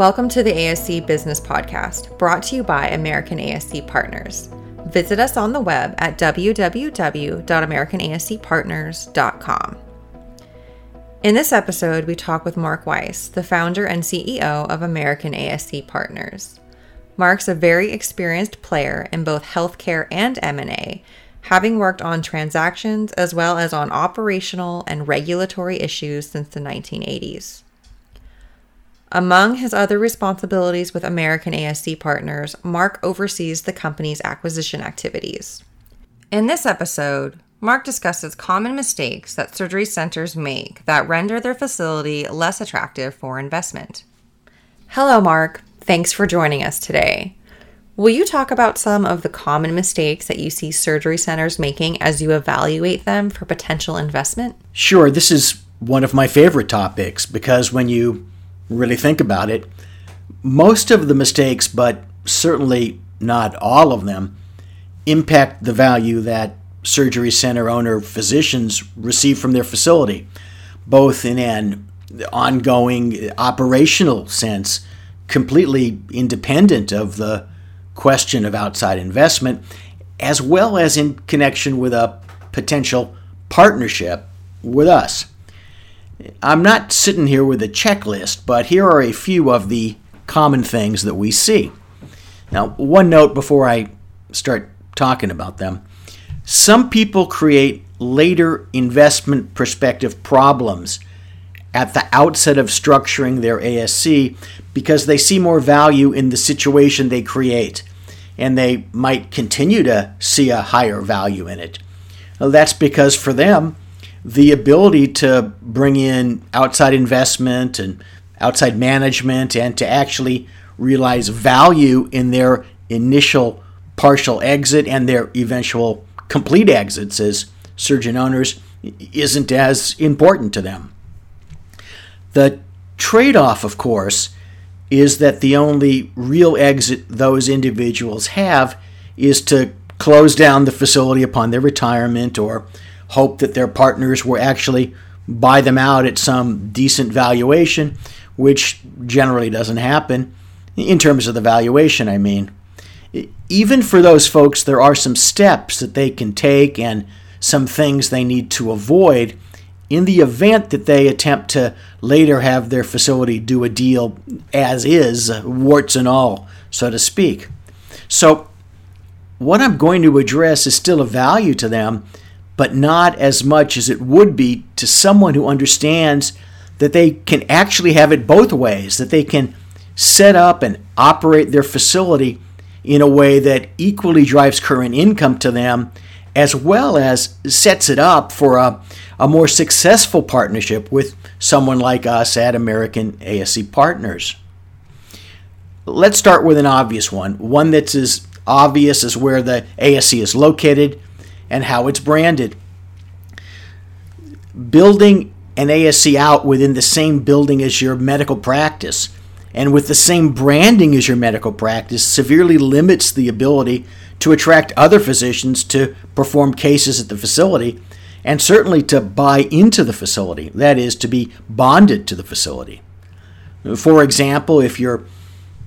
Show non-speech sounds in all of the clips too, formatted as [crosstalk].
Welcome to the ASC Business Podcast, brought to you by American ASC Partners. Visit us on the web at www.americanascpartners.com. In this episode, we talk with Mark Weiss, the founder and CEO of American ASC Partners. Mark's a very experienced player in both healthcare and M&A, having worked on transactions as well as on operational and regulatory issues since the 1980s. Among his other responsibilities with American ASC Partners, Mark oversees the company's acquisition activities. In this episode, Mark discusses common mistakes that surgery centers make that render their facility less attractive for investment. Hello, Mark. Thanks for joining us today. Will you talk about some of the common mistakes that you see surgery centers making as you evaluate them for potential investment? Sure, this is one of my favorite topics because when you really think about it, most of the mistakes, but certainly not all of them, impact the value that surgery center owner physicians receive from their facility, both in an ongoing operational sense, completely independent of the question of outside investment, as well as in connection with a potential partnership with us. I'm not sitting here with a checklist, but here are a few of the common things that we see. Now, one note before I start talking about them. Some people create later investment perspective problems at the outset of structuring their ASC because they see more value in the situation they create and they might continue to see a higher value in it. Well, that's because for them, the ability to bring in outside investment and outside management and to actually realize value in their initial partial exit and their eventual complete exits as surgeon owners isn't as important to them. The trade off, of course, is that the only real exit those individuals have is to close down the facility upon their retirement or hope that their partners will actually buy them out at some decent valuation, which generally doesn't happen in terms of the valuation, I mean. Even for those folks, there are some steps that they can take and some things they need to avoid in the event that they attempt to later have their facility do a deal as is, warts and all, so to speak. So, what I'm going to address is still of value to them, but not as much as it would be to someone who understands that they can actually have it both ways, that they can set up and operate their facility in a way that equally drives current income to them, as well as sets it up for a, a more successful partnership with someone like us at American ASC Partners. Let's start with an obvious one, one that's as obvious as where the ASC is located and how it's branded. Building an ASC out within the same building as your medical practice and with the same branding as your medical practice severely limits the ability to attract other physicians to perform cases at the facility and certainly to buy into the facility, that is, to be bonded to the facility. For example, if your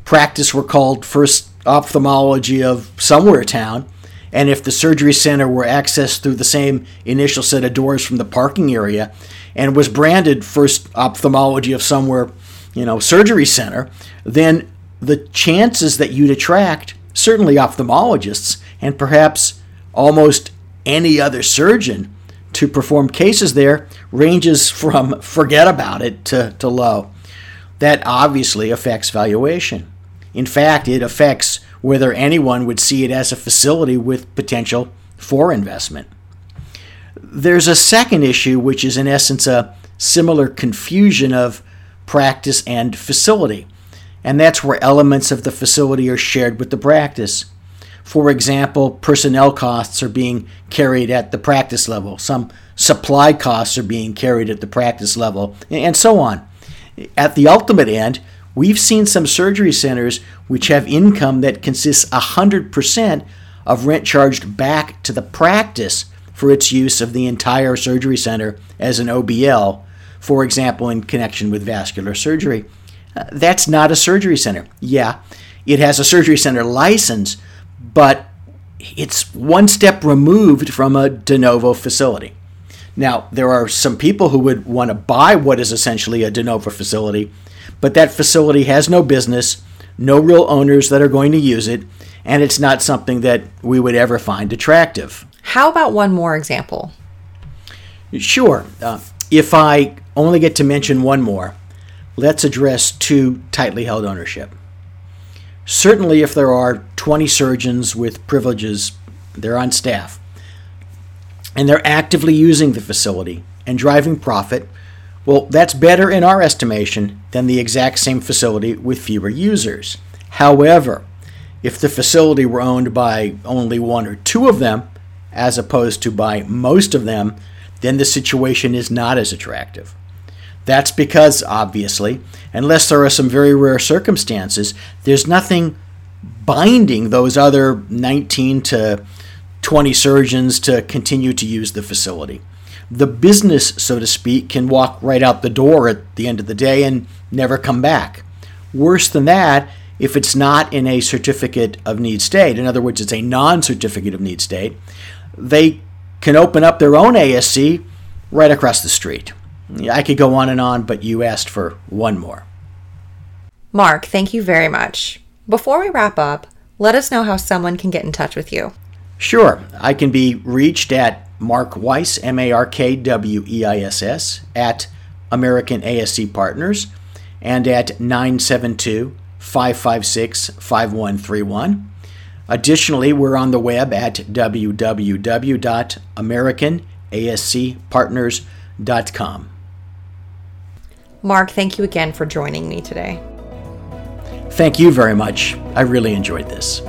practice were called First Ophthalmology of somewhere town, and if the surgery center were accessed through the same initial set of doors from the parking area and was branded First Ophthalmology of somewhere, you know, surgery center, then the chances that you'd attract certainly ophthalmologists and perhaps almost any other surgeon to perform cases there ranges from [laughs] forget about it to, to low. That obviously affects valuation. In fact, it affects whether anyone would see it as a facility with potential for investment. There's a second issue, which is in essence a similar confusion of practice and facility, and that's where elements of the facility are shared with the practice. For example, personnel costs are being carried at the practice level, some supply costs are being carried at the practice level, and so on. At the ultimate end, We've seen some surgery centers which have income that consists 100% of rent charged back to the practice for its use of the entire surgery center as an OBL, for example, in connection with vascular surgery. Uh, that's not a surgery center. Yeah, it has a surgery center license, but it's one step removed from a de novo facility. Now, there are some people who would want to buy what is essentially a de novo facility, but that facility has no business, no real owners that are going to use it, and it's not something that we would ever find attractive. How about one more example? Sure. Uh, if I only get to mention one more, let's address too tightly held ownership. Certainly, if there are 20 surgeons with privileges, they're on staff, and they're actively using the facility and driving profit, well, that's better in our estimation than the exact same facility with fewer users. However, if the facility were owned by only one or two of them, as opposed to by most of them, then the situation is not as attractive. That's because, obviously, unless there are some very rare circumstances, there's nothing binding those other 19 to 20 surgeons to continue to use the facility. The business, so to speak, can walk right out the door at the end of the day and never come back. Worse than that, if it's not in a certificate of need state, in other words, it's a non certificate of need state, they can open up their own ASC right across the street. I could go on and on, but you asked for one more. Mark, thank you very much. Before we wrap up, let us know how someone can get in touch with you. Sure. I can be reached at Mark Weiss, M A R K W E I S S, at American ASC Partners, and at 972 556 5131. Additionally, we're on the web at www.americanascpartners.com. Mark, thank you again for joining me today. Thank you very much. I really enjoyed this.